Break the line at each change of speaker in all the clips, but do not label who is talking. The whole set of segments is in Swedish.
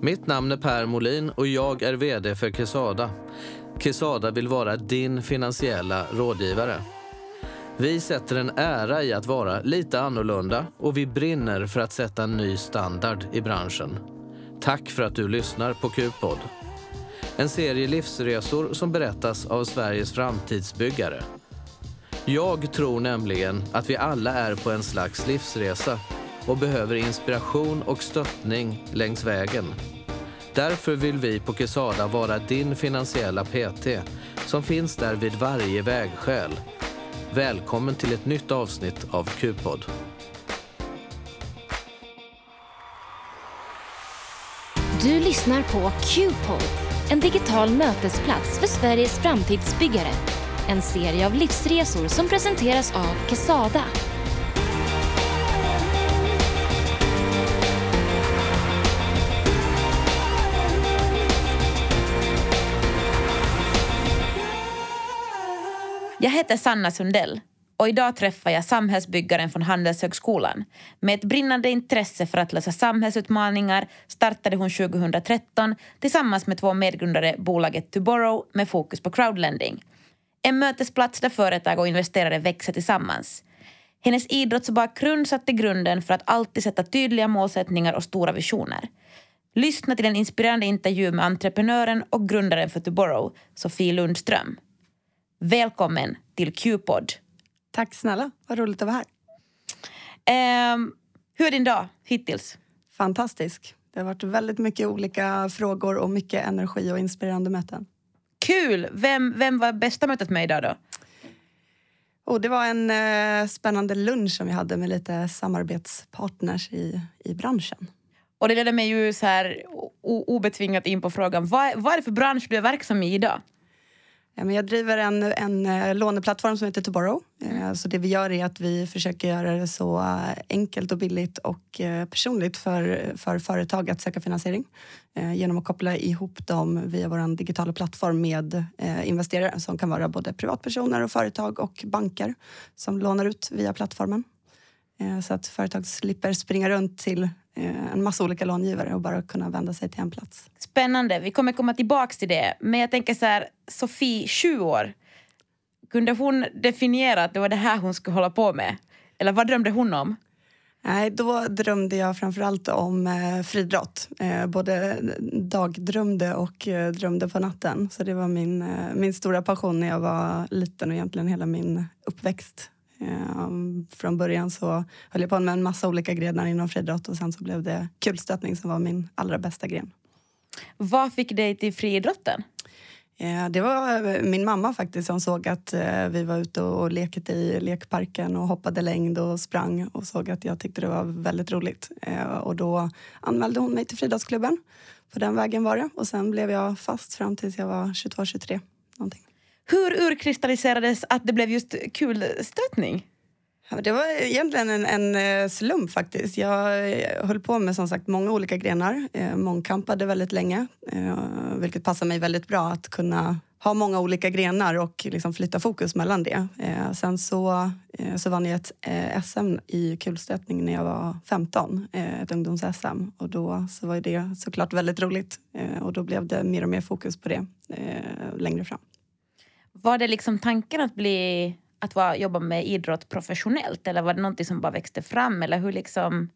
Mitt namn är Per Molin och jag är VD för Quesada. Quesada vill vara din finansiella rådgivare. Vi sätter en ära i att vara lite annorlunda och vi brinner för att sätta en ny standard i branschen. Tack för att du lyssnar på Q-podd. En serie livsresor som berättas av Sveriges framtidsbyggare. Jag tror nämligen att vi alla är på en slags livsresa och behöver inspiration och stöttning längs vägen. Därför vill vi på Quesada vara din finansiella PT som finns där vid varje vägskäl. Välkommen till ett nytt avsnitt av Q-podd.
Du lyssnar på Q-podd, en digital mötesplats för Sveriges framtidsbyggare. En serie av livsresor som presenteras av Quesada.
Jag heter Sanna Sundell och idag träffar jag samhällsbyggaren från Handelshögskolan. Med ett brinnande intresse för att lösa samhällsutmaningar startade hon 2013 tillsammans med två medgrundare bolaget Tomorrow med fokus på crowdlending. En mötesplats där företag och investerare växer tillsammans. Hennes idrottsbakgrund satte grunden för att alltid sätta tydliga målsättningar och stora visioner. Lyssna till en inspirerande intervju med entreprenören och grundaren för Tomorrow, Sofie Lundström. Välkommen till Q-podd.
Tack snälla, vad roligt att vara
här. Um, hur är din dag hittills?
Fantastisk. Det har varit väldigt mycket olika frågor och mycket energi och inspirerande möten.
Kul! Vem, vem var bästa mötet med idag då?
Oh, det var en eh, spännande lunch som vi hade med lite samarbetspartners i, i branschen.
Och det leder mig ju så här obetvingat in på frågan, vad, vad är det för bransch du är verksam i idag?
Jag driver en, en eh, låneplattform som heter Toborrow. Mm. Så det vi gör är att vi försöker göra det så eh, enkelt och billigt och personligt för, för företag att söka finansiering genom att koppla ihop dem via vår digitala plattform med investerare som kan vara både privatpersoner och företag och banker som lånar ut via plattformen. Så att företag slipper springa runt till Eh, en massa olika långivare och bara kunna vända sig till en plats.
Spännande. Vi kommer komma tillbaka till det. Men jag tänker så här, Sofie, 20 år. Kunde hon definiera att det var det här hon skulle hålla på med? Eller vad drömde hon om?
Nej, då drömde jag framförallt om eh, friidrott. Eh, både dagdrömde och eh, drömde på natten. Så det var min, eh, min stora passion när jag var liten och egentligen hela min uppväxt. Ehm, från början så höll jag på med en massa olika grenar inom friidrott och sen så blev det kulstötning som var min allra bästa gren.
Vad fick dig till friidrotten?
Eh, det var eh, min mamma faktiskt som såg att eh, vi var ute och lekte i lekparken och hoppade längd och sprang och såg att jag tyckte det var väldigt roligt. Och då anmälde hon mig till friidrottsklubben. På den vägen var det och sen blev jag fast fram tills jag var 22-23 någonting.
Hur urkristalliserades att det blev just kulstötning?
Det var egentligen en, en eh, slump faktiskt. Jag eh, höll på med som sagt många olika grenar. Eh, mångkampade väldigt länge, vilket passar mig väldigt bra att kunna ha många olika grenar och liksom flytta fokus mellan det. sen så, så vann jag ett SM i kulstötning när jag var 15, ett ungdoms-SM. Och då så var det såklart väldigt roligt och då blev det mer och mer fokus på det längre fram.
Var det liksom tanken att bli att vara, jobba med idrott professionellt eller var det någonting som bara växte fram? Eller hur liksom...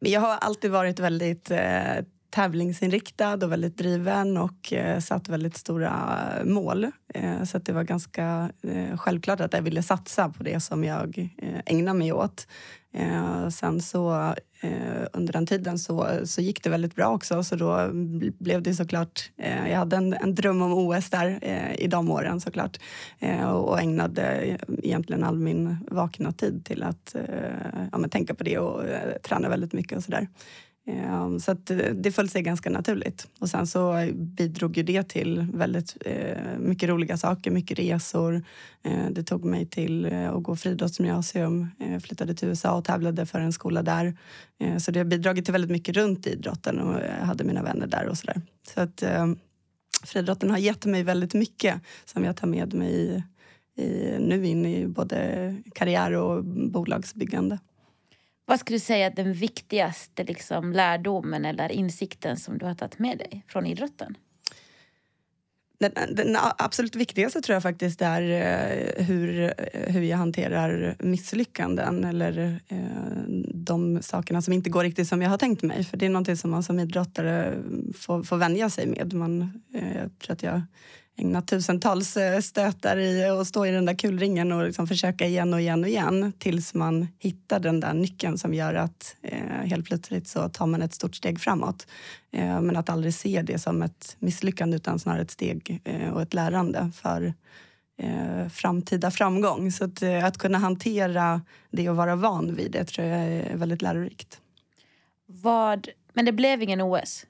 Jag har alltid varit väldigt eh, tävlingsinriktad och väldigt driven och eh, satt väldigt stora eh, mål. Eh, så det var ganska eh, självklart att jag ville satsa på det som jag eh, ägnar mig åt. Eh, sen så Eh, under den tiden så, så gick det väldigt bra också så då blev det såklart, eh, jag hade en, en dröm om OS där eh, i de åren såklart eh, och ägnade eh, egentligen all min vakna tid till att eh, ja, tänka på det och eh, träna väldigt mycket och sådär. Ehm, så att eh, det föll sig ganska naturligt. Och sen så bidrog ju det till väldigt eh, mycket roliga saker, mycket resor. Eh, det tog mig till att gå friidrottsgymnasium, Jag flyttade till USA och tävlade för en skola där. Så det har bidragit till väldigt mycket runt idrotten och jag hade mina vänner där och sådär. Så att friidrotten har gett mig väldigt mycket som jag tar med mig i, i, nu in i både karriär och bolagsbyggande.
Vad skulle du säga är den viktigaste liksom, lärdomen eller insikten som du har tagit med dig från idrotten?
Den, den, absolut viktigaste tror jag faktiskt är eh, hur, eh, hur jag hanterar misslyckanden eller eh, de sakerna som inte går riktigt som jag har tänkt mig. För det är någonting som man som idrottare får, får vänja sig med. Man, jag tror att jag ägnat tusentals eh, stötar i att stå i den där kulringen och liksom försöka igen och igen och igen tills man hittar den där nyckeln som gör att eh, helt plötsligt så tar man ett stort steg framåt. Eh, men att aldrig se det som ett misslyckande utan snarare ett steg eh, och ett lärande för eh, framtida framgång. Så att, eh, att kunna hantera det och vara van vid det tror jag är väldigt lärorikt.
Vad, men det blev ingen OS?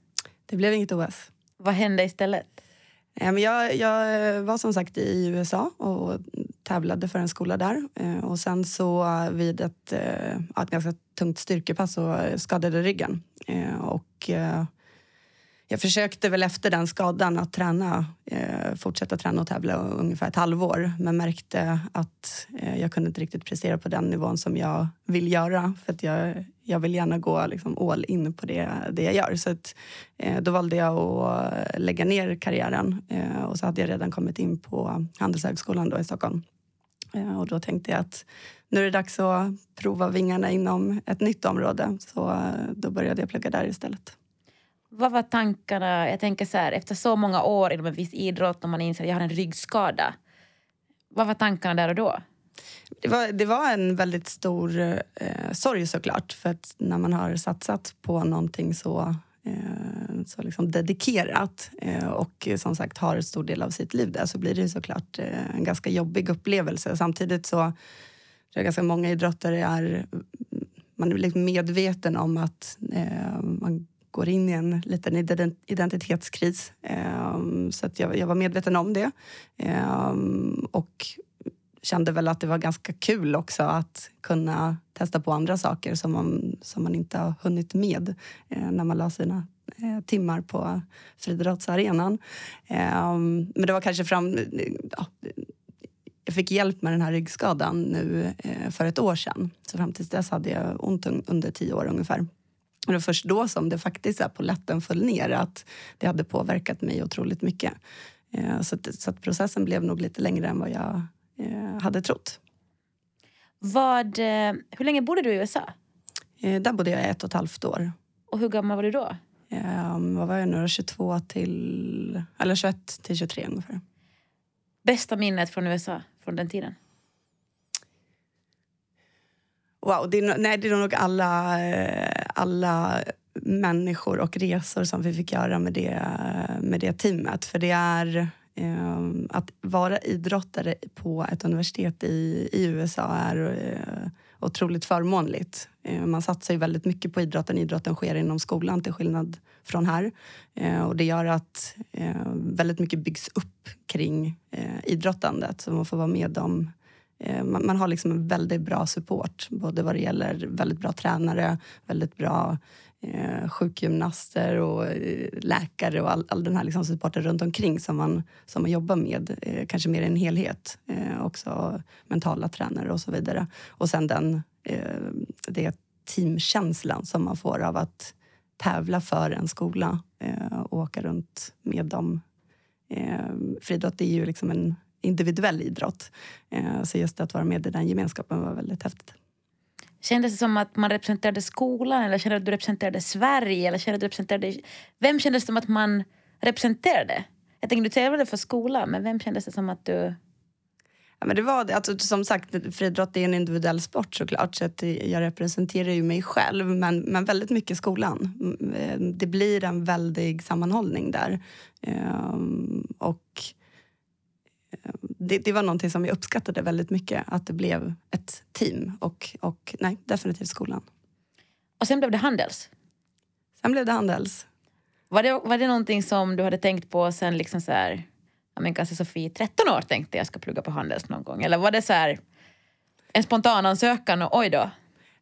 Det blev inget OS.
Vad hände istället?
Eh, jag, jag eh, var som sagt i USA och tävlade för en skola där. Eh, och sen så vid ett, ett ganska tungt styrkepass så skadade ryggen. Och jag försökte väl efter den skadan att träna, fortsätta träna och tävla ungefär ett halvår men märkte att jag kunde inte riktigt prestera på den nivån som jag vill göra för att jag, jag vill gärna gå liksom all in på det, det jag gör. Så att, eh, då valde jag att eh, lägga ner karriären eh, och så hade jag redan kommit in på Handelshögskolan då i Stockholm. Eh, och då tänkte jag att nu är det dags att prova vingarna inom ett nytt område så eh, då började jag plugga där istället.
Vad var tankarna? Jag tänker så här, efter så många år inom en viss idrott och man inser att jag har en ryggskada. Vad var tankarna där och då?
Det var, det var en väldigt stor eh, sorg såklart. För att när man har satsat på någonting så, eh, så liksom dedikerat eh, och som sagt har en stor del av sitt liv där så blir det såklart eh, en ganska jobbig upplevelse. Samtidigt så tror jag ganska många idrottare är man är liksom medveten om att eh, man går in i en liten identitetskris. Eh, så att jag, jag var medveten om det. Eh, och kände väl att det var ganska kul också att kunna testa på andra saker som man, som man inte har hunnit med eh, när man la sina eh, timmar på friidrottsarenan. Eh, men det var kanske fram... Ja, jag fick hjälp med den här ryggskadan nu eh, för ett år sedan. Så fram tills dess hade jag ont under tio år ungefär. Och det var först då som det faktiskt på lätten föll ner att det hade påverkat mig otroligt mycket. Eh, så, att, så att processen blev nog lite längre än vad jag hade trott.
Vad, eh, hur länge bodde du i USA?
Där bodde jag ett och ett halvt år.
Och hur gammal var du då?
vad var jag nu 22 till... Eller 21 till 23 ungefär.
Bästa minnet från USA från den tiden?
Wow, det är, nej, det är nog alla, eh, alla människor och resor som vi fick göra med det, med det teamet. För det är eh, Ehm, att vara idrottare på ett universitet i, i USA är eh, otroligt förmånligt. Eh, man satsar ju väldigt mycket på idrotten. Idrotten sker inom skolan till skillnad från här. Eh, och det gör att eh, väldigt mycket byggs upp kring eh, idrottandet. Så man får vara med om eh, man, man, har liksom en väldigt bra support, både vad det gäller väldigt bra tränare, väldigt bra eh, sjukgymnaster och eh, läkare och all, all den här liksom supporten runt omkring som man, som man jobbar med, eh, kanske mer en helhet. Eh, också mentala tränare och så vidare. Och sen den eh, det teamkänslan som man får av att tävla för en skola eh, och åka runt med dem. Eh, friidrott är ju liksom en individuell idrott. Eh, så just att vara med i den gemenskapen var väldigt häftigt.
Kändes det som att man representerade skolan eller kände att du representerade Sverige? Eller kände du representerade... Vem kändes det som att man representerade? Jag tänkte du tävlade för skolan, men vem kändes det som att du...
Ja, men det var. Alltså, som sagt, friidrott är en individuell sport såklart. Så att jag representerar ju mig själv, men, men väldigt mycket skolan. Mm, eh, det blir en väldig sammanhållning där. Ehm, och eh, det, det, var någonting som jag uppskattade väldigt mycket, att det blev ett team. Och, och nej, definitivt skolan.
Och sen blev det Handels?
Sen blev det Handels.
Var det, var det någonting som du hade tänkt på sen liksom så här, ja men kanske Sofie, 13 år tänkte jag ska plugga på Handels någon gång? Eller var det så här en spontan ansökan och oj då?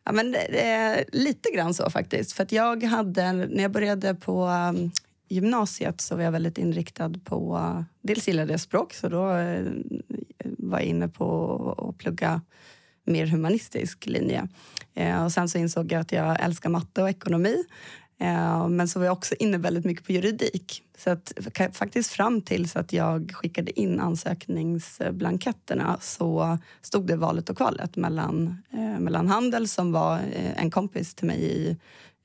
Ja, men det, det, lite grann så faktiskt. För att jag hade, när jag började på um, gymnasiet så var jag väldigt inriktad på... Dels gillade jag språk, så då eh, var jag inne på att plugga mer humanistisk linje. Eh, och sen så insåg jag att jag älskar matte och ekonomi. Eh, men så var jag också inne väldigt mycket på juridik. Så att, faktiskt fram tills att jag skickade in ansökningsblanketterna så stod det valet och kvalet mellan, eh, mellan Handel som var eh, en kompis till mig i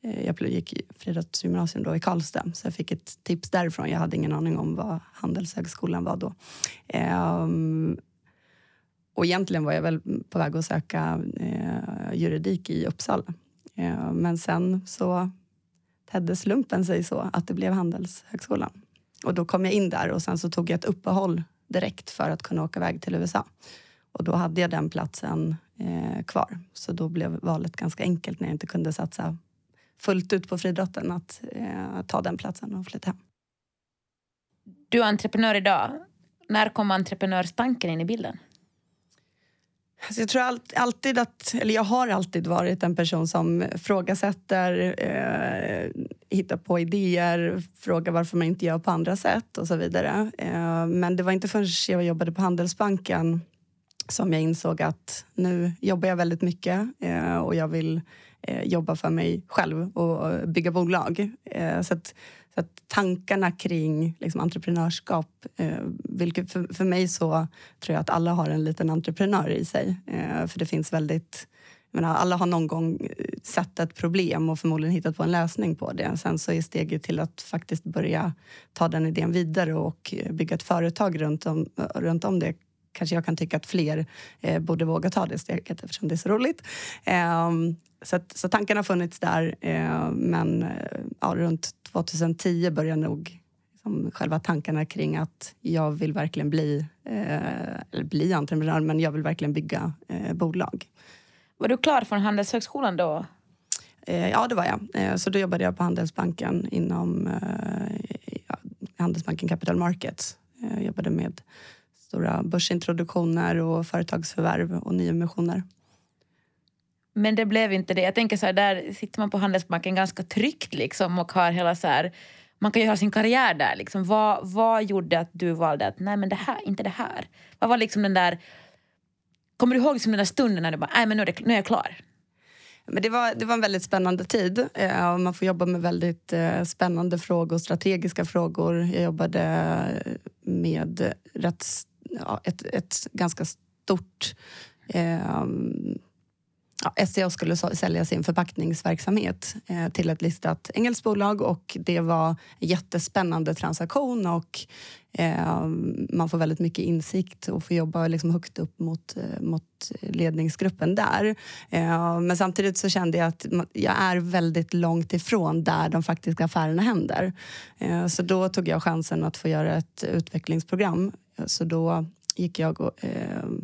eh, jag gick friidrottsgymnasium då i Karlstad, så jag fick ett tips därifrån. Jag hade ingen aning om vad Handelshögskolan var då. Um, och egentligen var jag väl på väg att söka eh, juridik i Uppsala. Eh, men sen så tedde slumpen sig så att det blev Handelshögskolan. Och då kom jag in där och sen så tog jag ett uppehåll direkt för att kunna åka iväg till USA. Och då hade jag den platsen eh, kvar. Så då blev valet ganska enkelt när jag inte kunde satsa fullt ut på friidrotten att eh, ta den platsen och flytta hem.
Du är entreprenör idag. När kom entreprenörstanken in i bilden?
Alltså jag tror alltid att, eller jag har alltid varit en person som frågasätter, eh, hittar på idéer, frågar varför man inte gör på andra sätt och så vidare. Eh, men det var inte förrän jag jobbade på Handelsbanken som jag insåg att nu jobbar jag väldigt mycket eh, och jag vill eh, jobba för mig själv och bygga bolag. Eh, så att, så att tankarna kring liksom, entreprenörskap, eh, vilket för, för mig så tror jag att alla har en liten entreprenör i sig. Eh, för det finns väldigt menar, alla har någon gång eh, sett ett problem och förmodligen hittat på en lösning på det. Sen så är steget till att faktiskt börja ta den idén vidare och eh, bygga ett företag runt om, eh, runt om det kanske jag kan tycka att fler eh, borde våga ta det steget eftersom det är så roligt. Eh, så, att, så tanken har funnits där, eh, men eh, ja, runt 2010 började nog liksom, själva tankarna kring att jag vill verkligen bli, eh, bli entreprenör, men jag vill verkligen bygga eh, bolag.
Var du klar från Handelshögskolan då?
ja, det var jag. så då jobbade jag på Handelsbanken inom Handelsbanken Capital Markets. Jag jobbade med stora börsintroduktioner och företagsförvärv och nyemissioner.
Men det blev inte det. Jag tänker så här, där sitter man på Handelsbanken ganska tryggt liksom och har hela så här, man kan ju ha sin karriär där. Liksom. Vad, vad gjorde att du valde att nej men det här, inte det här? Vad var liksom den där, kommer du ihåg liksom den där stunden när du bara, nej men nu är, det, nu är jag klar?
Men det, var, det var en väldigt spännande tid. Eh, man får jobba med väldigt eh, spännande frågor, strategiska frågor. Jag jobbade eh, med rätt ja, ett, ett ganska stort eh, ja, SCA skulle sälja sin förpackningsverksamhet eh, till ett listat engelskt bolag och det var en jättespännande transaktion och eh, man får väldigt mycket insikt och får jobba liksom högt upp mot, eh, mot ledningsgruppen där. Eh, men samtidigt så kände jag att jag är väldigt långt ifrån där de faktiska affärerna händer. Eh, så då tog jag chansen att få göra ett utvecklingsprogram så då gick jag eh,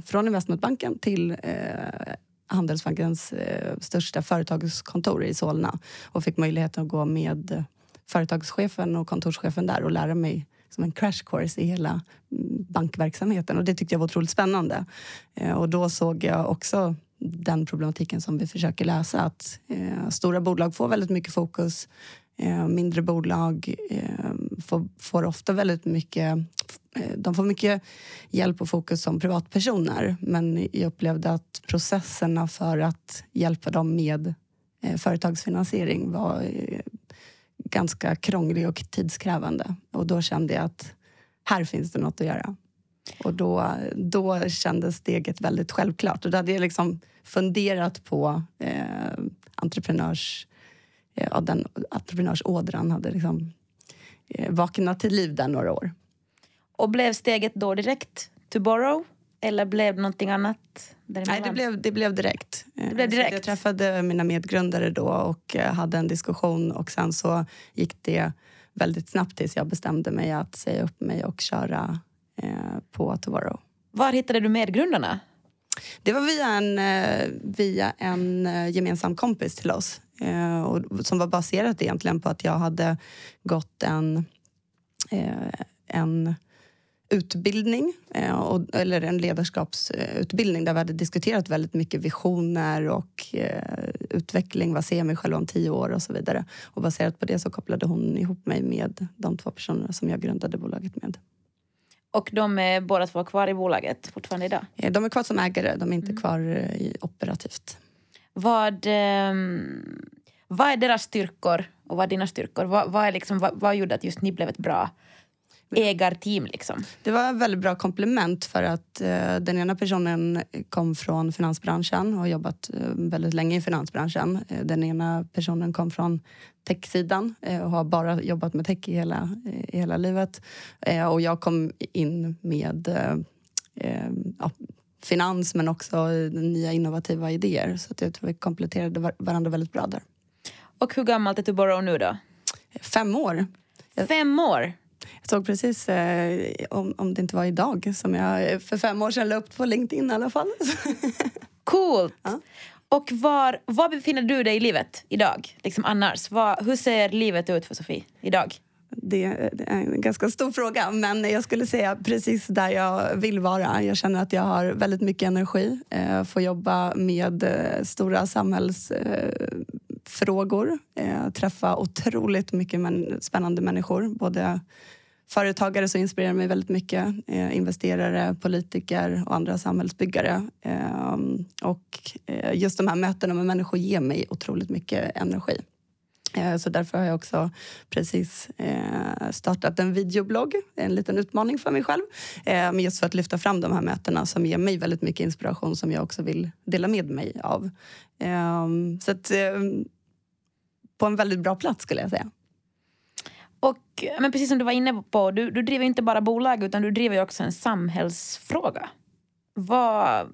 från investmentbanken till eh, Handelsbankens eh, största företagskontor i Solna och fick möjligheten att gå med företagschefen och kontorschefen där och lära mig som en crash course i hela mm, bankverksamheten. Och det tyckte jag var otroligt spännande. Eh, och då såg jag också den problematiken som vi försöker lösa. Att eh, stora bolag får väldigt mycket fokus Eh, mindre bolag eh, får, får, ofta väldigt mycket... Eh, de får mycket hjälp och fokus som privatpersoner men jag upplevde att processerna för att hjälpa dem med eh, företagsfinansiering var eh, ganska krånglig och tidskrävande. Och då kände jag att här finns det något att göra. Och då, då kändes steget väldigt självklart. Och då hade jag liksom funderat på eh, entreprenörs Eh, den entreprenörsådran hade liksom eh, vaknat till liv där några år.
Och blev steget då direkt to borrow? Eller blev det någonting annat?
Nej, det blev, det blev direkt.
Det blev direkt.
jag träffade mina medgrundare då och eh, hade en diskussion och sen så gick det väldigt snabbt tills jag bestämde mig att säga upp mig och köra eh, på Tomorrow.
Var hittade du medgrundarna?
Det var via en, via en gemensam kompis till oss Eh, och som var baserat egentligen på att jag hade gått en, eh, en utbildning, eh, eller en ledarskapsutbildning där vi hade diskuterat väldigt mycket visioner och eh, utveckling. Vad ser jag mig själv om tio år och så vidare. Och baserat på det så kopplade hon ihop mig med de två personerna som jag grundade bolaget med.
Och de är båda två kvar i bolaget fortfarande idag?
Eh, de är kvar som ägare, de är inte mm. kvar i operativt.
Vad, eh, vad är deras styrkor och vad är dina styrkor? Vad, vad, är liksom, vad, vad gjorde att just ni blev ett bra ägarteam? Liksom?
Det var ett väldigt bra komplement för att eh, den ena personen kom från finansbranschen och har jobbat eh, väldigt länge i finansbranschen. Eh, den ena personen kom från techsidan eh, och har bara jobbat med tech i hela, i hela livet. Eh, och jag kom in med eh, ja, finans men också nya innovativa idéer. Så att jag tror vi kompletterade varandra väldigt bra där.
Och hur gammalt är Tuborough nu då?
Fem år.
Fem år?
Jag såg precis, eh, om, om det inte var idag, som jag för fem år sedan la upp på LinkedIn i alla fall.
Coolt! Ja. Och var, var befinner du dig i livet idag? Liksom annars? Var, hur ser livet ut för Sofie idag?
Det, är en ganska stor fråga, men jag skulle säga precis där jag vill vara. Jag känner att jag har väldigt mycket energi, eh, får jobba med eh, stora samhällsfrågor, eh, frågor, eh, träffa otroligt mycket spännande människor, både företagare som inspirerar mig väldigt mycket. Eh, investerare, politiker och andra samhällsbyggare. Eh, och eh, just de här mötena med människor ger mig otroligt mycket energi. Eh, så därför har jag också precis eh, startat en videoblogg, en liten utmaning för mig själv. Eh, men just för att lyfta fram de här mötena som ger mig väldigt mycket inspiration som jag också vill dela med mig av. Ehm, så att, ehm, på en väldigt bra plats skulle jag säga.
Och men precis som du var inne på, du, du driver inte bara bolag utan du driver också en samhällsfråga. Vad,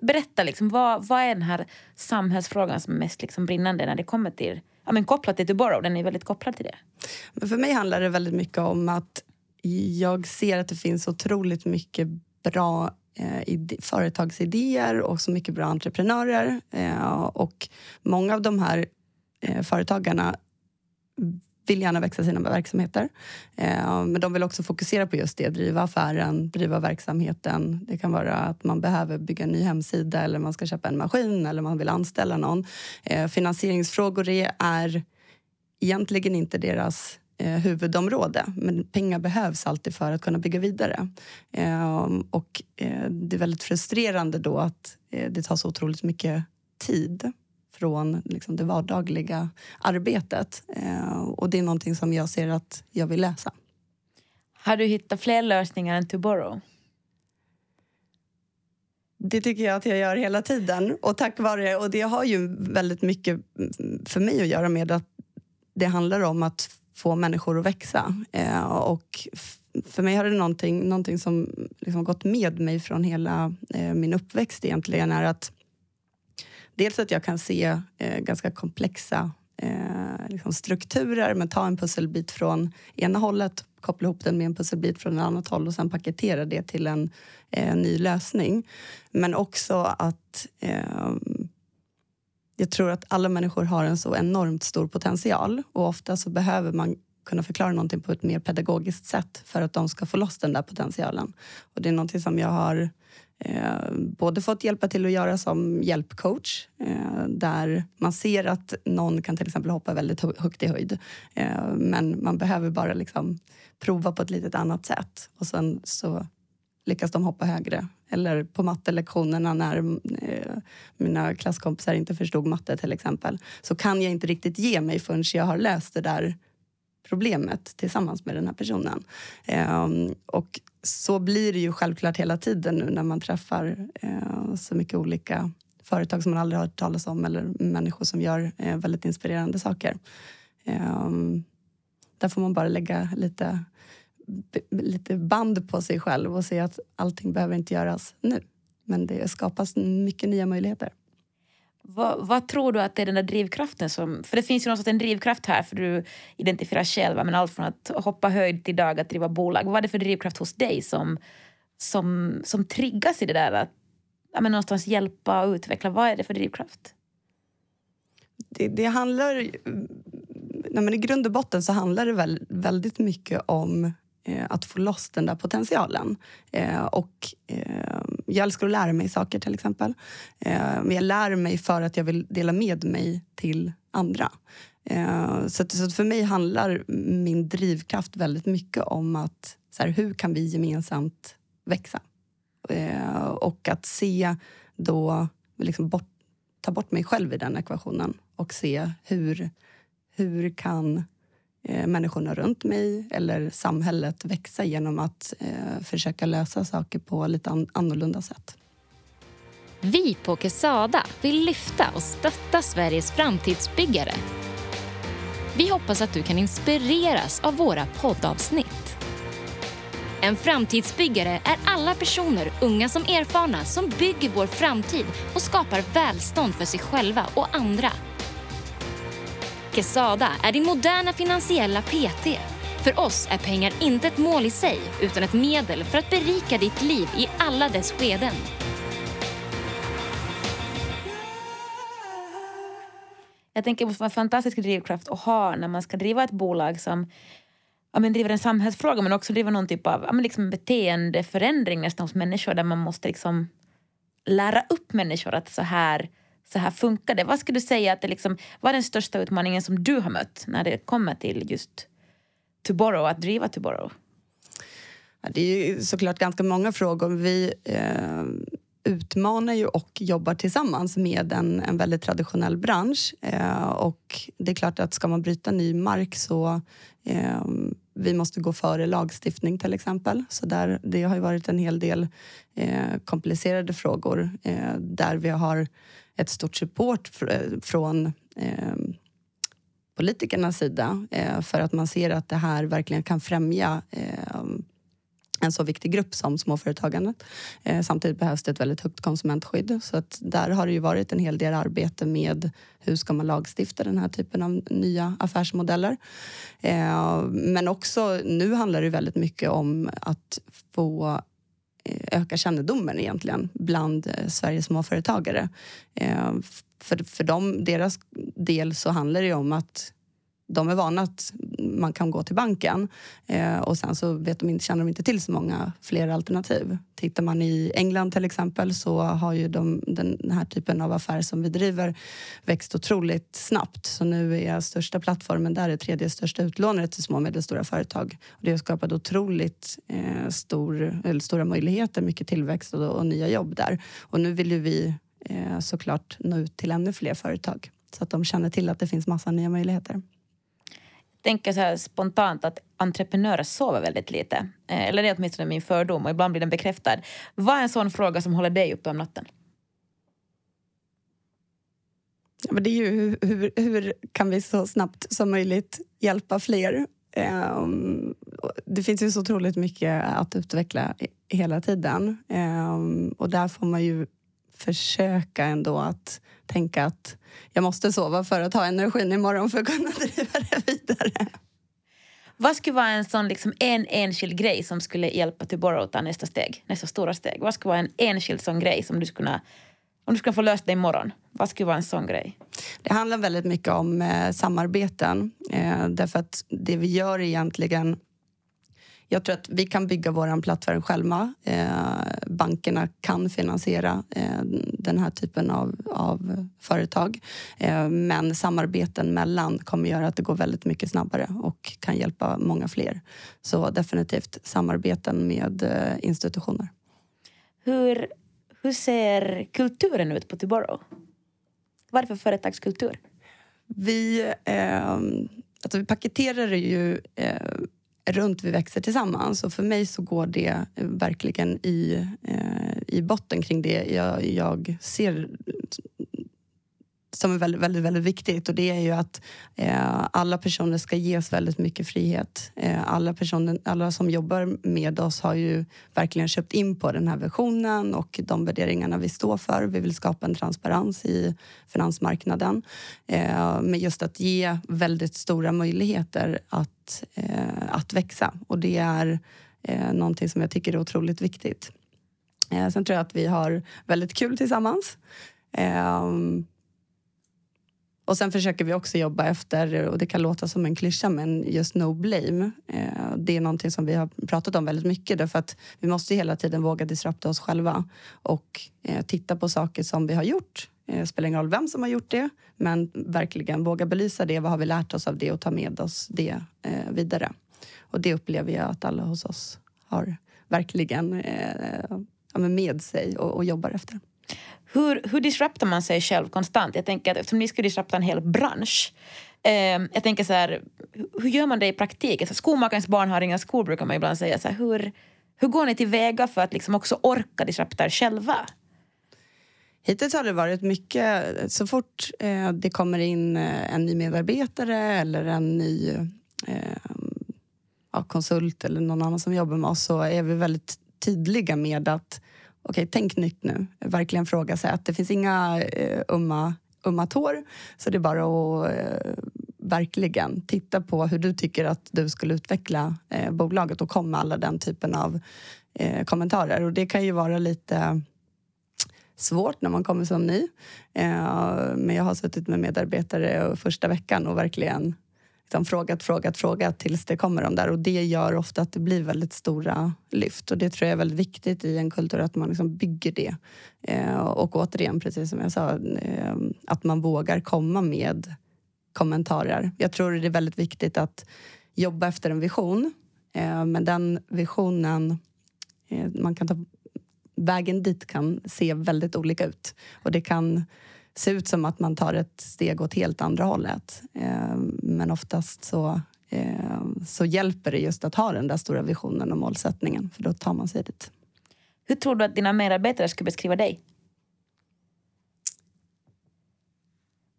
berätta, liksom, vad, vad är den här samhällsfrågan som är mest liksom brinnande när det kommer till, ja, men kopplat till Tuborough, den är väldigt kopplad till det.
Men för mig handlar det väldigt mycket om att jag ser att det finns otroligt mycket bra eh, företagsidéer och så mycket bra entreprenörer. Eh, och många av de här eh, företagarna vill gärna växa sina verksamheter. Eh, men de vill också fokusera på just det, driva affären, driva verksamheten. Det kan vara att man behöver bygga en ny hemsida eller man ska köpa en maskin eller man vill anställa någon. Eh, finansieringsfrågor är egentligen inte deras eh, huvudområde. Men pengar behövs alltid för att kunna bygga vidare. Eh, och eh, det är väldigt frustrerande då att eh, det tar så otroligt mycket tid från liksom, det vardagliga arbetet. Eh, och det är någonting som jag ser att jag vill läsa.
Har du hittat fler lösningar än Tomorrow?
Det tycker jag att jag gör hela tiden. Och tack vare, och det har ju väldigt mycket för mig att göra med att det handlar om att få människor att växa. Eh, och för mig har det någonting, någonting som liksom gått med mig från hela eh, min uppväxt egentligen är att dels att jag kan se eh, ganska komplexa eh, liksom strukturer men ta en pusselbit från ena hållet koppla ihop den med en pusselbit från ett annat håll och sen paketera det till en eh, ny lösning. Men också att eh, jag tror att alla människor har en så enormt stor potential och ofta så behöver man kunna förklara någonting på ett mer pedagogiskt sätt för att de ska få loss den där potentialen. Och det är någonting som jag har Eh, både fått hjälpa till att göra som hjälpcoach eh, där man ser att någon kan till exempel hoppa väldigt högt i höjd eh, men man behöver bara liksom prova på ett litet annat sätt och sen så lyckas de hoppa högre. Eller på mattelektionerna när eh, mina klasskompisar inte förstod matte till exempel så kan jag inte riktigt ge mig förrän jag har löst det där problemet tillsammans med den här personen. Eh, och så blir det ju självklart hela tiden nu när man träffar eh, så mycket olika företag som man aldrig har hört talas om eller människor som gör eh, väldigt inspirerande saker. Eh, där får man bara lägga lite, lite band på sig själv och se att allting behöver inte göras nu. Men det skapas mycket nya möjligheter.
Vad, vad, tror du att det är den där drivkraften som... För det finns ju någon sorts en drivkraft här för du identifierar själv men allt från att hoppa höjd till dag att driva bolag. Vad är det för drivkraft hos dig som, som, som triggas i det där att ja, men någonstans hjälpa och utveckla? Vad är det för drivkraft?
Det, det handlar... Nej, men I grund och botten så handlar det väl, väldigt mycket om Eh, att få loss den där potentialen. Eh, och eh, jag älskar att lära mig saker till exempel. Eh, men jag lär mig för att jag vill dela med mig till andra. Eh, så, så för mig handlar min drivkraft väldigt mycket om att så här, hur kan vi gemensamt växa? Eh, och att se då, liksom bort, ta bort mig själv i den ekvationen och se hur, hur kan Eh, människorna runt mig eller samhället växa genom att eh, försöka lösa saker på lite an annorlunda sätt.
Vi på Quesada vill lyfta och stötta Sveriges framtidsbyggare. Vi hoppas att du kan inspireras av våra poddavsnitt. En framtidsbyggare är alla personer, unga som erfarna, som bygger vår framtid och skapar välstånd för sig själva och andra. Kesada är din moderna finansiella PT. För oss är pengar inte ett mål i sig, utan ett medel för att berika ditt liv i alla dess skeden.
Jag tänker det en fantastisk drivkraft att ha när man ska driva ett bolag som ja, men driver en samhällsfråga men också driver någon typ av ja, men liksom beteendeförändring nästan hos människor där man måste liksom lära upp människor att så här, så här funkar det. Vad skulle du säga att det liksom, vad är den största utmaningen som du har mött när det kommer till just Tomorrow, att driva Tomorrow?
Ja, det är ju såklart ganska många frågor. Vi eh, utmanar ju och jobbar tillsammans med en, en väldigt traditionell bransch. Eh, och det är klart att ska man bryta ny mark så eh, vi måste gå före lagstiftning till exempel. Så där, det har ju varit en hel del eh, komplicerade frågor eh, där vi har ett stort support fr eh, från eh, politikernas sida eh, för att man ser att det här verkligen kan främja ehm, en så viktig grupp som småföretagandet. Eh, samtidigt behövs det ett väldigt högt konsumentskydd. Så att där har det ju varit en hel del arbete med hur ska man lagstifta den här typen av nya affärsmodeller. Eh, men också nu handlar det väldigt mycket om att få Eh, öka kännedomen egentligen bland eh, Sveriges småföretagare. Eh, för, för dem, deras del så handlar det om att de är vana att man kan gå till banken eh, och sen så vet de inte, känner de inte till så många fler alternativ. Tittar man i England till exempel så har ju de, den här typen av affär som vi driver växt otroligt snabbt. Så nu är största plattformen där är tredje största utlånare till små och medelstora företag. Och det har skapat otroligt eh, stor, eller stora möjligheter, mycket tillväxt och, och nya jobb där. Och nu vill ju vi eh, såklart nå ut till ännu fler företag så att de känner till att det finns massa nya möjligheter
tänker så här spontant att entreprenörer sover väldigt lite. Eh, eller det är åtminstone min fördom och ibland blir den bekräftad. Vad är en sån fråga som håller dig uppe om natten?
Ja, men det är ju hur, hur, hur, kan vi så snabbt som möjligt hjälpa fler? Um, det finns ju så otroligt mycket att utveckla hela tiden. Um, och där får man ju försöka ändå att tänka att jag måste sova för att ha energin imorgon för att kunna driva det vidare.
Vad skulle vara en sån liksom en enskild grej som skulle hjälpa Tuborg att ta nästa steg, nästa stora steg? Vad skulle vara en enskild sån grej som du skulle kunna om du skulle få lösa det imorgon, vad skulle vara en sån grej?
Det handlar väldigt mycket om eh, samarbeten. Eh, därför att det vi gör egentligen jag tror att vi kan bygga vår plattform själva. Eh, bankerna kan finansiera eh, den här typen av, av företag. Eh, men samarbeten mellan kommer göra att det går väldigt mycket snabbare och kan hjälpa många fler. Så definitivt samarbeten med eh, institutioner.
Hur, hur ser kulturen ut på Tiboro? Vad är det för företagskultur?
Vi, eh, alltså vi paketerar ju eh, runt Vi växer tillsammans. Och för mig så går det eh, verkligen i, eh, i botten kring det jag, jag ser som är väldigt, väldigt, väldigt viktigt och det är ju att eh, alla personer ska ges väldigt mycket frihet. Eh, alla, personer, alla som jobbar med oss har ju verkligen köpt in på den här visionen och de värderingarna vi står för. Vi vill skapa en transparens i finansmarknaden. Eh, men just att ge väldigt stora möjligheter att, eh, att växa och det är eh, någonting som jag tycker är otroligt viktigt. Eh, sen tror jag att vi har väldigt kul tillsammans. Um, och sen försöker vi också jobba efter, och det kan låta som en klyscha, men just no blame. Eh, det är någonting som vi har pratat om väldigt mycket därför att vi måste hela tiden våga disrupta oss själva och eh, titta på saker som vi har gjort. Eh, det eh, spelar ingen roll vem som har gjort det, men verkligen våga belysa det. Vad har vi lärt oss av det och ta med oss det eh, vidare? Och det upplever jag att alla hos oss har verkligen eh, med sig och, och jobbar efter.
Hur, hur disruptar man sig själv konstant? Jag tänker att eftersom ni ska disrupta en hel bransch. Eh, jag tänker så här, hur gör man det i praktiken? Så skomakarens barn har inga skor brukar man ibland säga. Så här, hur, hur går ni tillväga för att liksom också orka disrupta er själva?
Hittills har det varit mycket, så fort eh, det kommer in eh, en ny medarbetare eller en ny eh, ja, konsult eller någon annan som jobbar med oss så är vi väldigt tydliga med att okej, okay, tänk nytt nu. Verkligen fråga sig att det finns inga eh, umma, umma tår. Så det är bara att eh, verkligen titta på hur du tycker att du skulle utveckla eh, bolaget och komma med alla den typen av eh, kommentarer. Och det kan ju vara lite svårt när man kommer som ny. Eh, men jag har suttit med medarbetare första veckan och verkligen liksom frågat, frågat, frågat tills det kommer de där. Och det gör ofta att det blir väldigt stora lyft. Och det tror jag är väldigt viktigt i en kultur, att man liksom bygger det. Eh, och återigen, precis som jag sa, eh, att man vågar komma med kommentarer. Jag tror det är väldigt viktigt att jobba efter en vision. Eh, men den visionen, eh, man kan ta, vägen dit kan se väldigt olika ut. Och det kan se ut som att man tar ett steg åt helt andra hållet. Eh, men oftast så, eh, så hjälper det just att ha den där stora visionen och målsättningen, för då tar man sig dit.
Hur tror du att dina medarbetare skulle beskriva dig?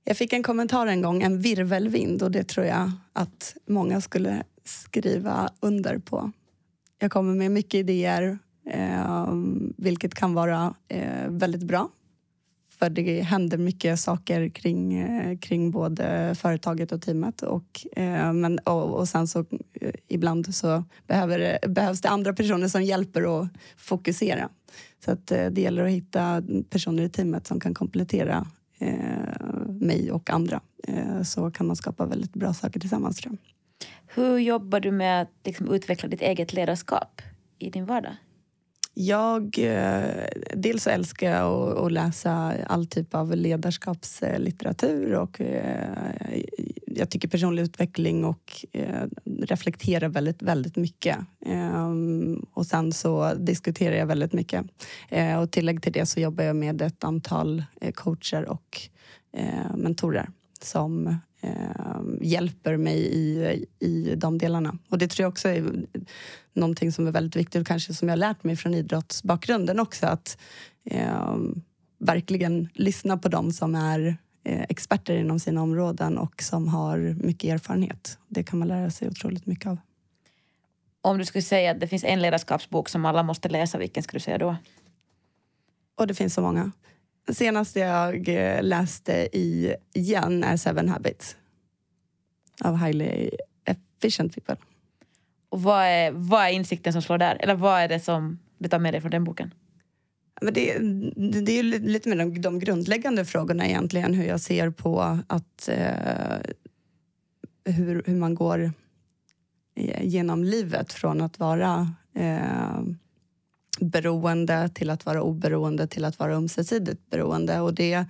Jag fick en kommentar en gång, en virvelvind, och det tror jag att många skulle skriva under på. Jag kommer med mycket idéer, eh, vilket kan vara väldigt bra för det händer mycket saker kring, eh, kring både företaget och teamet. Och, eh, men, och, och sen så eh, ibland så behöver, behövs det andra personer som hjälper att fokusera. Så att det gäller att hitta personer i teamet som kan komplettera eh, mig och andra. Eh, så kan man skapa väldigt bra saker tillsammans tror jag.
Hur jobbar du med att liksom utveckla ditt eget ledarskap i din vardag?
Jag, eh, dels älskar jag att, läsa all typ av ledarskapslitteratur och eh, jag tycker personlig utveckling och eh, reflekterar väldigt, väldigt mycket. Ehm, och sen så diskuterar jag väldigt mycket. Eh, och tillägg till det så jobbar jag med ett antal eh, coacher och eh, mentorer som eh, hjälper mig i, i de delarna. Och det tror jag också är någonting som är väldigt viktigt och kanske som jag lärt mig från idrottsbakgrunden också. Att eh, verkligen lyssna på dem som är eh, experter inom sina områden och som har mycket erfarenhet. Det kan man lära sig otroligt mycket av.
Om du skulle säga att det finns en ledarskapsbok som alla måste läsa, vilken skulle du säga då?
Och det finns så många senaste jag eh, läste i igen är Seven Habits av Highly Efficient People.
Och vad är, vad är insikten som slår där? Eller vad är det som du tar med dig från den boken?
Men det, det är lite mer de, de grundläggande frågorna egentligen. Hur jag ser på att eh, hur, hur man går genom livet från att vara eh, beroende till att vara oberoende till att vara ömsesidigt beroende. Och det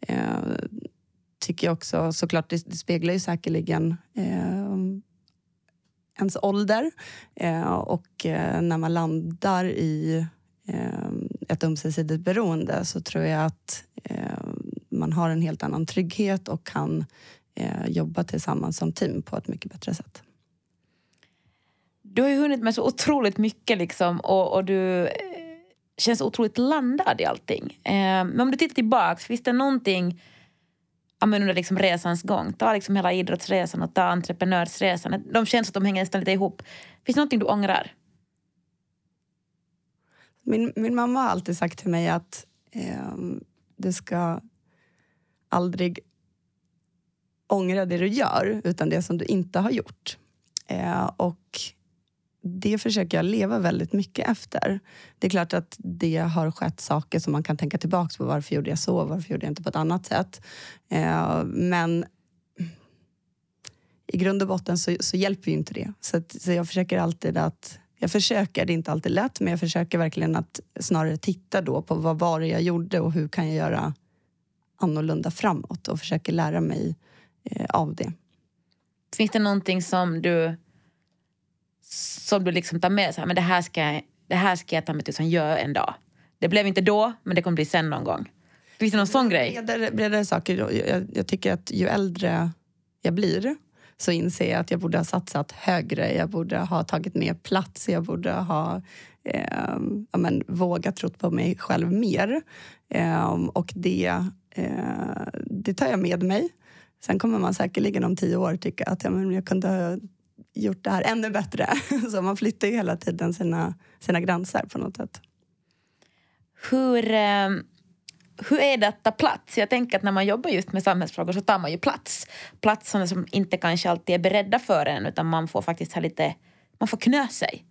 eh, tycker jag också, såklart, det, det speglar ju säkerligen eh, ens ålder. Eh, och eh, när man landar i eh, ett ömsesidigt beroende så tror jag att eh, man har en helt annan trygghet och kan eh, jobba tillsammans som team på ett mycket bättre sätt
du har ju hunnit med så otroligt mycket liksom och, och du eh, känns otroligt landad i allting. Eh, men om du tittar tillbaks, finns det någonting under liksom resans gång? Ta liksom hela idrottsresan och ta entreprenörsresan. De känns att de hänger nästan lite ihop. Finns det någonting du ångrar?
Min, min mamma har alltid sagt till mig att eh, du ska aldrig ångra det du gör, utan det som du inte har gjort. Eh, och det försöker jag leva väldigt mycket efter. Det är klart att det har skett saker som man kan tänka tillbaka på. Varför gjorde jag så? Varför gjorde jag inte på ett annat sätt? Eh, men i grund och botten så, så hjälper ju inte det. Så, att, så jag försöker alltid att jag försöker, det är inte alltid lätt, men jag försöker verkligen att snarare titta då på vad var det jag gjorde och hur kan jag göra annorlunda framåt och försöker lära mig eh, av det.
Finns det någonting som du som du liksom tar med så här, Men det här ska, det här ska jag ta mig tusan göra en dag. Det blev inte då, men det kommer bli sen någon gång. Finns det någon sån grej?
Bredare, bredare saker. Jag, jag, jag tycker att ju äldre jag blir så inser jag att jag borde ha satsat högre. Jag borde ha tagit mer plats. Jag borde ha eh, ja, men, vågat trott på mig själv mer. Eh, och det, eh, det tar jag med mig. Sen kommer man säkerligen om tio år tycka att ja, men jag kunde ha gjort det här ännu bättre. Så man flyttar ju hela tiden sina, sina gränser på något sätt.
Hur, eh, hur är det att ta plats? Jag tänker att när man jobbar just med samhällsfrågor så tar man ju plats. Platserna som inte kanske alltid är beredda för en utan man får faktiskt ha lite, man får knö sig.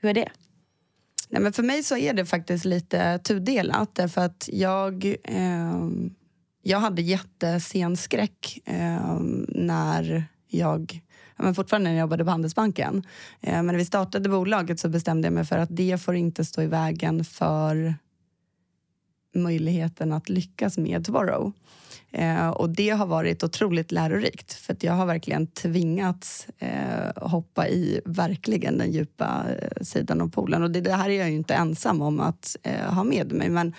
Hur är det?
Nej, men för mig så är det faktiskt lite tudelat. Därför att jag, ehm, jag hade jättescenskräck ehm, när jag ja, men fortfarande när jag jobbade på Handelsbanken. Eh, men när vi startade bolaget så bestämde jag mig för att det får inte stå i vägen för möjligheten att lyckas med Tomorrow. Eh, och det har varit otroligt lärorikt för att jag har verkligen tvingats eh, hoppa i verkligen den djupa eh, sidan av poolen. Och det, det här är jag ju inte ensam om att eh, ha med mig men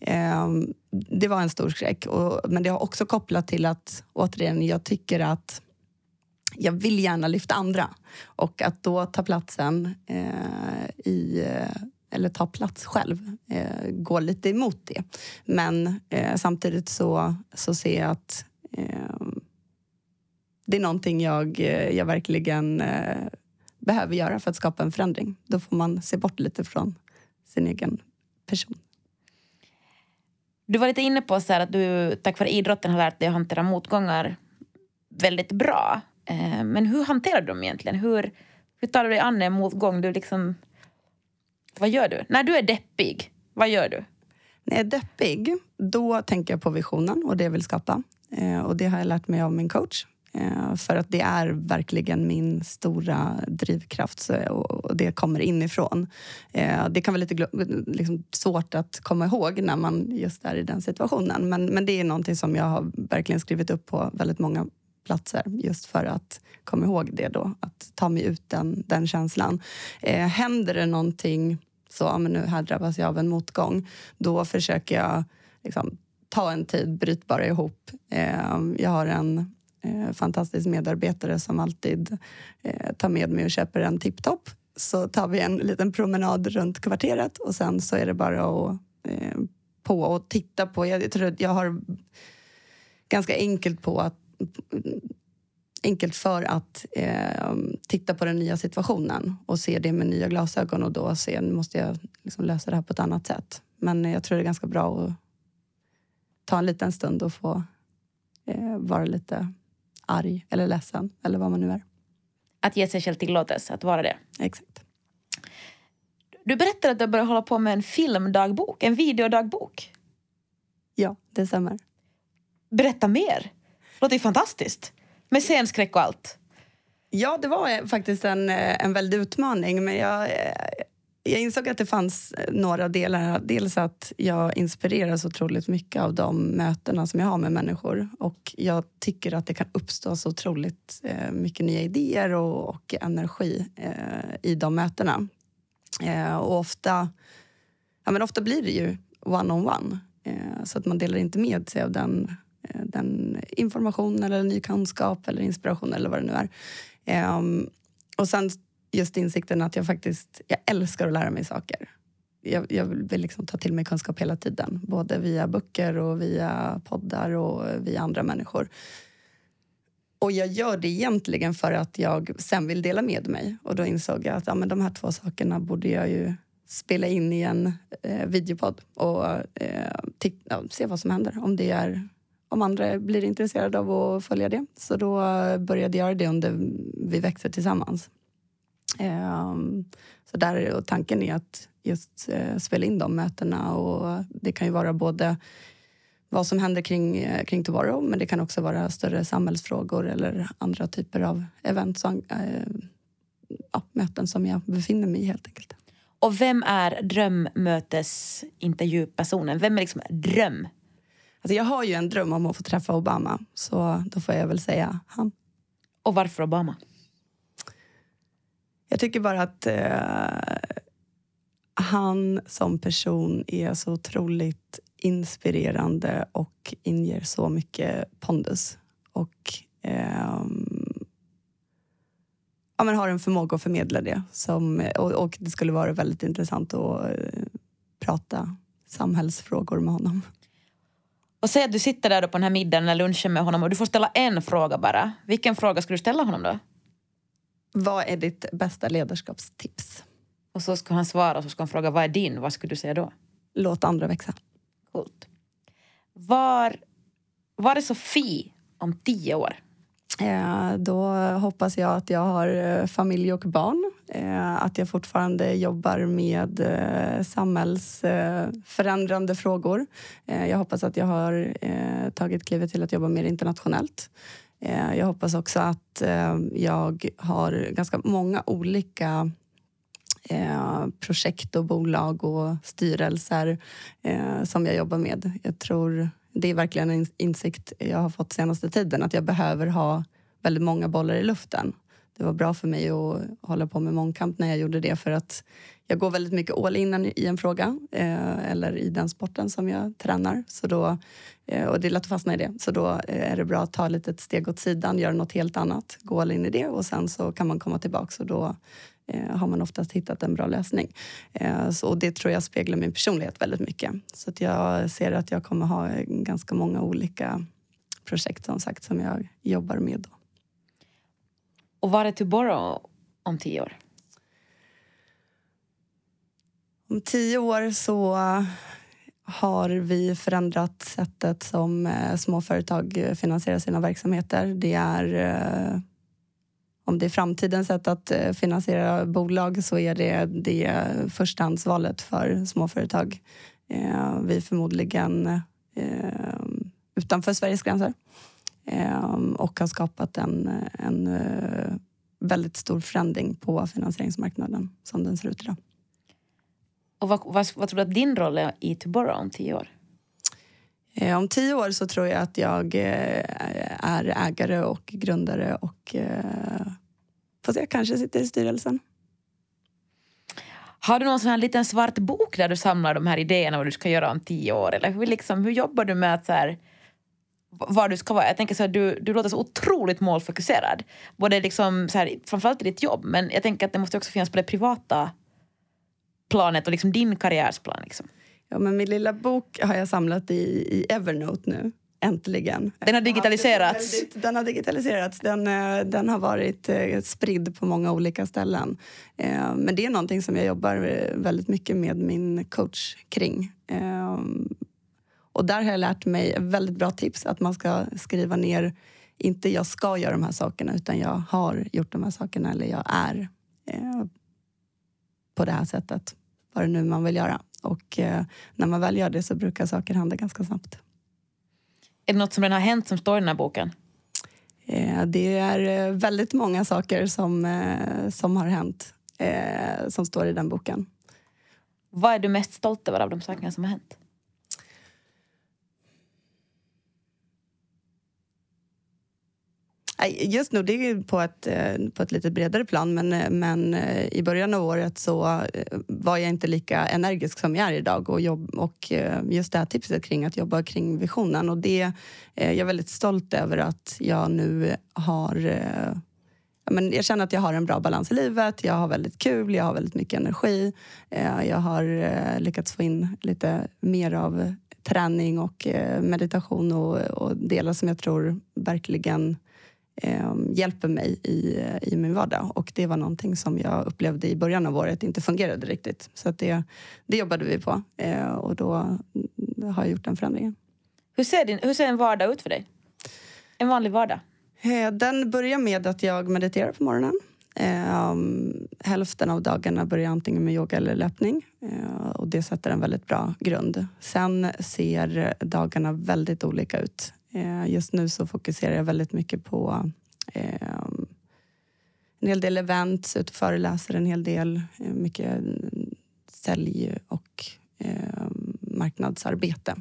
ehm, det var en stor skräck. Och, men det har också kopplat till att återigen, jag tycker att jag vill gärna lyfta andra. Och att då ta platsen eh, i eh, eller ta plats själv, eh, går lite emot det. Men eh, samtidigt så, så ser jag att eh, det är någonting jag, eh, jag verkligen eh, behöver göra för att skapa en förändring. Då får man se bort lite från sin egen person.
Du var lite inne på så här att du tack vare idrotten har lärt dig att hantera motgångar väldigt bra. Eh, Men hur hanterar du dem egentligen? Hur, hur tar du dig an en motgång? Du liksom, vad gör du? När du är deppig, vad gör du?
När jag är deppig, då tänker jag på visionen och det jag vill skapa. Eh, och det har jag lärt mig av min coach. Eh, för att det är verkligen min stora drivkraft och, det kommer inifrån. Eh, det kan vara lite liksom, svårt att komma ihåg när man just är i den situationen. Men, men det är någonting som jag har verkligen skrivit upp på väldigt många platser just för att komma ihåg det då, att ta mig ut den, den känslan. Eh, händer det någonting så, ja, men nu här drabbas jag av en motgång, då försöker jag liksom, ta en tid, bryt bara ihop. Eh, jag har en eh, fantastisk medarbetare som alltid eh, tar med mig och köper en tipptopp. Så tar vi en liten promenad runt kvarteret och sen så är det bara att eh, på och titta på. Jag, jag tror att jag har ganska enkelt på att enkelt för att eh, titta på den nya situationen och se det med nya glasögon och då se, nu måste jag liksom lösa det här på ett annat sätt. Men jag tror det är ganska bra att ta en liten stund och få eh, vara lite arg eller ledsen eller vad man nu är.
Att ge sig själv tillåtelse att vara det.
Exakt.
Du berättade att du började hålla på med en filmdagbok, en videodagbok.
Ja, det stämmer.
Berätta mer. Det låter ju fantastiskt. Med scenskräck och allt.
Ja, det var eh, faktiskt en, eh, en väldig utmaning. Men jag, eh, jag insåg att det fanns några delar. Dels att jag inspireras otroligt mycket av de mötena som jag har med människor. Och jag tycker att det kan uppstå så otroligt mycket nya idéer och, och energi i de mötena. Och ofta, ja, men ofta blir det ju one-on-one. Eh, så att man delar inte med sig av den, Eh, den information eller ny kunskap eller inspiration eller vad det nu är. Um, och sen just insikten att jag faktiskt jag älskar att lära mig saker. Jag, jag vill liksom ta till mig kunskap hela tiden. Både via böcker och via poddar och via andra människor. Och jag gör det egentligen för att jag sen vill dela med mig. Och då insåg jag att ja, men de här två sakerna borde jag ju spela in i en eh, videopodd och eh, ja, se vad som händer. Om, det är, om andra blir intresserade av att följa det. Så då började jag göra det under Vi växer tillsammans. Ehm, så där, och tanken är att just eh, spela in de mötena. Och det kan ju vara både vad som händer kring, eh, kring Tomorrow men det kan också vara större samhällsfrågor eller andra typer av event, som, eh, ja, möten som jag befinner mig i helt enkelt.
Och vem är drömmötesintervjupersonen? Vem är liksom dröm?
Alltså jag har ju en dröm om att få träffa Obama så då får jag väl säga han.
Och varför Obama?
Jag tycker bara att eh, han som person är så otroligt inspirerande och inger så mycket pondus. Och ehm, ja, men har en förmåga att förmedla det. Som, och, och det skulle vara väldigt intressant att eh, prata samhällsfrågor med honom.
Och säg att du sitter där på den här middagen eller lunchen med honom och du får ställa en fråga bara. Vilken fråga skulle du ställa honom då?
Vad är ditt bästa ledarskapstips?
Och så ska han svara och så ska han fråga vad är din? Vad skulle du säga då?
Låt andra växa.
Coolt. Var, var är Sofie om tio år?
Eh, då hoppas jag att jag har eh, familj och barn. Eh, att jag fortfarande jobbar med samhällsförändrande frågor. Jag hoppas att jag har tagit klivet till att jobba mer internationellt. Jag hoppas också att jag har ganska många olika projekt och bolag och styrelser som jag jobbar med. Jag tror det är verkligen en insikt jag har fått senaste tiden att jag behöver ha väldigt många bollar i luften. Det var bra för mig att hålla på med mångkamp när jag gjorde det för att jag går väldigt mycket all in i en fråga eh, eller i den sporten som jag tränar. Så då, eh, och det är lätt att fastna i det. Så då eh, är det bra att ta lite ett steg åt sidan, göra något helt annat, gå all in i det och sen så kan man komma tillbaka och då eh, har man oftast hittat en bra lösning. Eh, så, och det tror jag speglar min personlighet väldigt mycket. Så att jag ser att jag kommer ha ganska många olika projekt som sagt som jag jobbar med. Då.
Och var är Tuborg om tio år?
Om tio år så har vi förändrat sättet som eh, småföretag finansierar sina verksamheter. Det är eh, om det är framtidens sätt att eh, finansiera bolag så är det det förstahandsvalet för småföretag. Eh, vi är förmodligen eh, utanför Sveriges gränser och har skapat en, en väldigt stor förändring på finansieringsmarknaden som den ser ut idag.
Och vad, vad, vad tror du att din roll är i Tuborg om tio år?
Eh, om tio år så tror jag att jag eh, är ägare och grundare och eh, får se, kanske sitter i styrelsen.
Har du någon sån här liten svart bok där du samlar de här idéerna vad du ska göra om tio år? Eller hur, liksom, hur jobbar du med att så här, var du ska vara? Jag tänker så här, du, du låter så otroligt målfokuserad. Både liksom, så här, framförallt i ditt jobb, men jag tänker att det måste också finnas på det privata planet och liksom din karriärsplan. Liksom.
Ja, men min lilla bok har jag samlat i, i Evernote nu. Äntligen.
Den har digitaliserats?
Väldigt, den har digitaliserats. Den, eh, den har varit eh, spridd på många olika ställen. Eh, men det är någonting som jag jobbar väldigt mycket med min coach kring. Och där har jag lärt mig väldigt bra tips att man ska skriva ner, inte jag ska göra de här sakerna utan jag har gjort de här sakerna eller jag är på det här sättet. Vad det nu man vill göra. Och eh, när man väl gör det så brukar saker hända ganska snabbt.
Är det något som redan har hänt som står i den här boken?
Eh, det är eh, väldigt många saker som, eh, som har hänt eh, som står i den boken.
Vad är du mest stolt över av de sakerna som har hänt?
Just nu, det är på ett, eh, på ett lite bredare plan men, eh, men eh, i början av året så var jag inte lika energisk som jag är idag och, jobb, och just det här tipset kring att jobba kring visionen och det jag är väldigt stolt över att jag nu har men jag känner att jag har en bra balans i livet, jag har väldigt kul, jag har väldigt mycket energi. Jag har lyckats få in lite mer av träning och meditation och, och delar som jag tror verkligen eh, hjälper mig i, i min vardag. Och det var någonting som jag upplevde i början av året inte fungerade riktigt. Så det, det jobbade vi på eh, och då har jag gjort den förändringen.
Hur ser, din, hur ser en vardag ut för dig? En vanlig vardag?
Eh, den börjar med att jag mediterar på morgonen. Eh, hälften av dagarna börjar antingen med yoga eller löpning. Eh, och det sätter en väldigt bra grund. Sen ser dagarna väldigt olika ut. Eh, just nu så fokuserar jag väldigt mycket på eh, en hel del events, ut och föreläser en hel del. Eh, mycket sälj och marknadsarbete.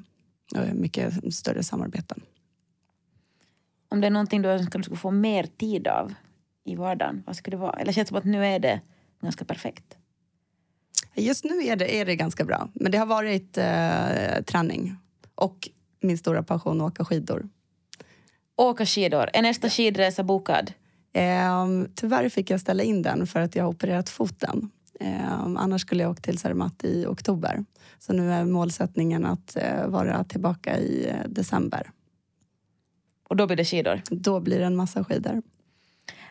Mycket större samarbeten.
Om det är någonting du önskar du skulle få mer tid av i vardagen, vad skulle det vara? Eller känns det som att nu är det ganska perfekt?
Just nu är det, är det ganska bra, men det har varit eh, träning och min stora passion att åka skidor.
Åka skidor. Är nästa skidresa bokad?
Eh, tyvärr fick jag ställa in den för att jag har opererat foten. Eh, annars skulle jag åka till Zermatt i oktober. Så nu är målsättningen att eh, vara tillbaka i eh, december.
Och då blir det skidor?
Då blir det en massa skidor.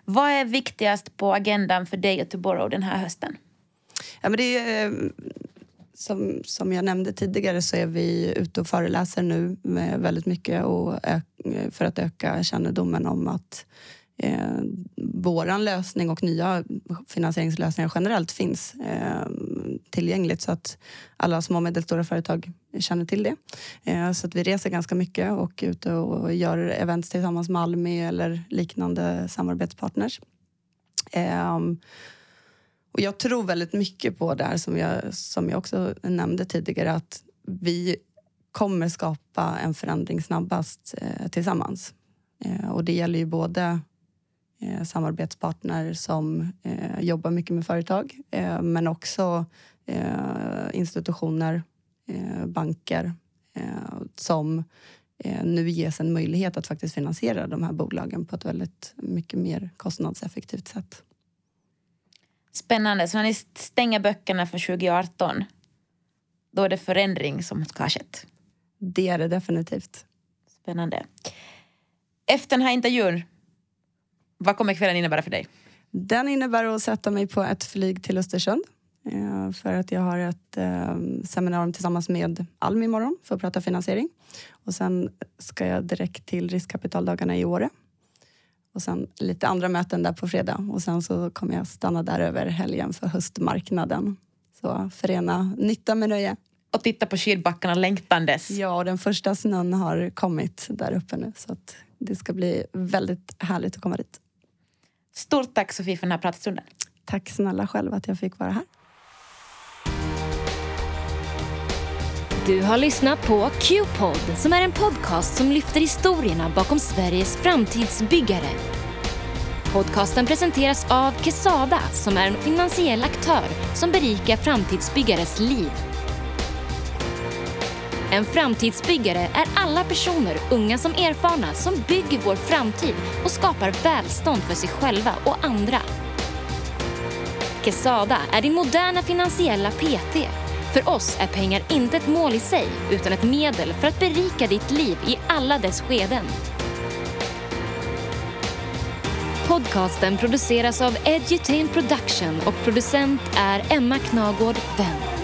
Vad är viktigast på agendan för dig och Tomorrow den här hösten?
Ja, men det är, eh, som, som jag nämnde tidigare så är vi ute och föreläser nu med väldigt mycket och för att öka kännedomen om att eh, vår lösning och nya finansieringslösningar generellt finns eh, tillgängligt så att alla små och medelstora företag känner till det. Eh, så att vi reser ganska mycket och är ute och gör events tillsammans med Almi eller liknande samarbetspartners. Eh, och jag tror väldigt mycket på det här som jag, som jag också nämnde tidigare att vi kommer skapa en förändring snabbast eh, tillsammans. Eh, och det gäller ju både eh, samarbetspartner som eh, jobbar mycket med företag eh, men också eh, institutioner, eh, banker eh, som eh, nu ges en möjlighet att faktiskt finansiera de här bolagen på ett väldigt mycket mer kostnadseffektivt sätt.
Spännande. Så när ni stänger böckerna för 2018 då är det förändring som ska ha skett?
Det är det definitivt.
Spännande. Efter den här intervjun vad kommer kvällen innebära för dig?
Den innebär att sätta mig på ett flyg till Östersund eh, för att jag har ett eh, seminarium tillsammans med Almi imorgon för att prata finansiering. Och sen ska jag direkt till riskkapitaldagarna i Åre. Och sen lite andra möten där på fredag. Och sen så kommer jag stanna där över helgen för höstmarknaden. Så förena nytta med nöje.
Och titta på skidbackarna längtandes.
Ja, och den första snön har kommit där uppe nu. Så att det ska bli väldigt härligt att komma dit.
Stort tack Sofie för den här pratstunden.
Tack snälla själv att jag fick vara här.
Du har lyssnat på Q-pod som är en podcast som lyfter historierna bakom Sveriges framtidsbyggare. Podcasten presenteras av Kesada som är en finansiell aktör som berikar framtidsbyggares liv. En framtidsbyggare är alla personer, unga som erfarna, som bygger vår framtid och skapar välstånd för sig själva och andra. Kesada är din moderna finansiella PT. För oss är pengar inte ett mål i sig, utan ett medel för att berika ditt liv i alla dess skeden. Podcasten produceras av Edutain Production och producent är Emma Knagård Wendt.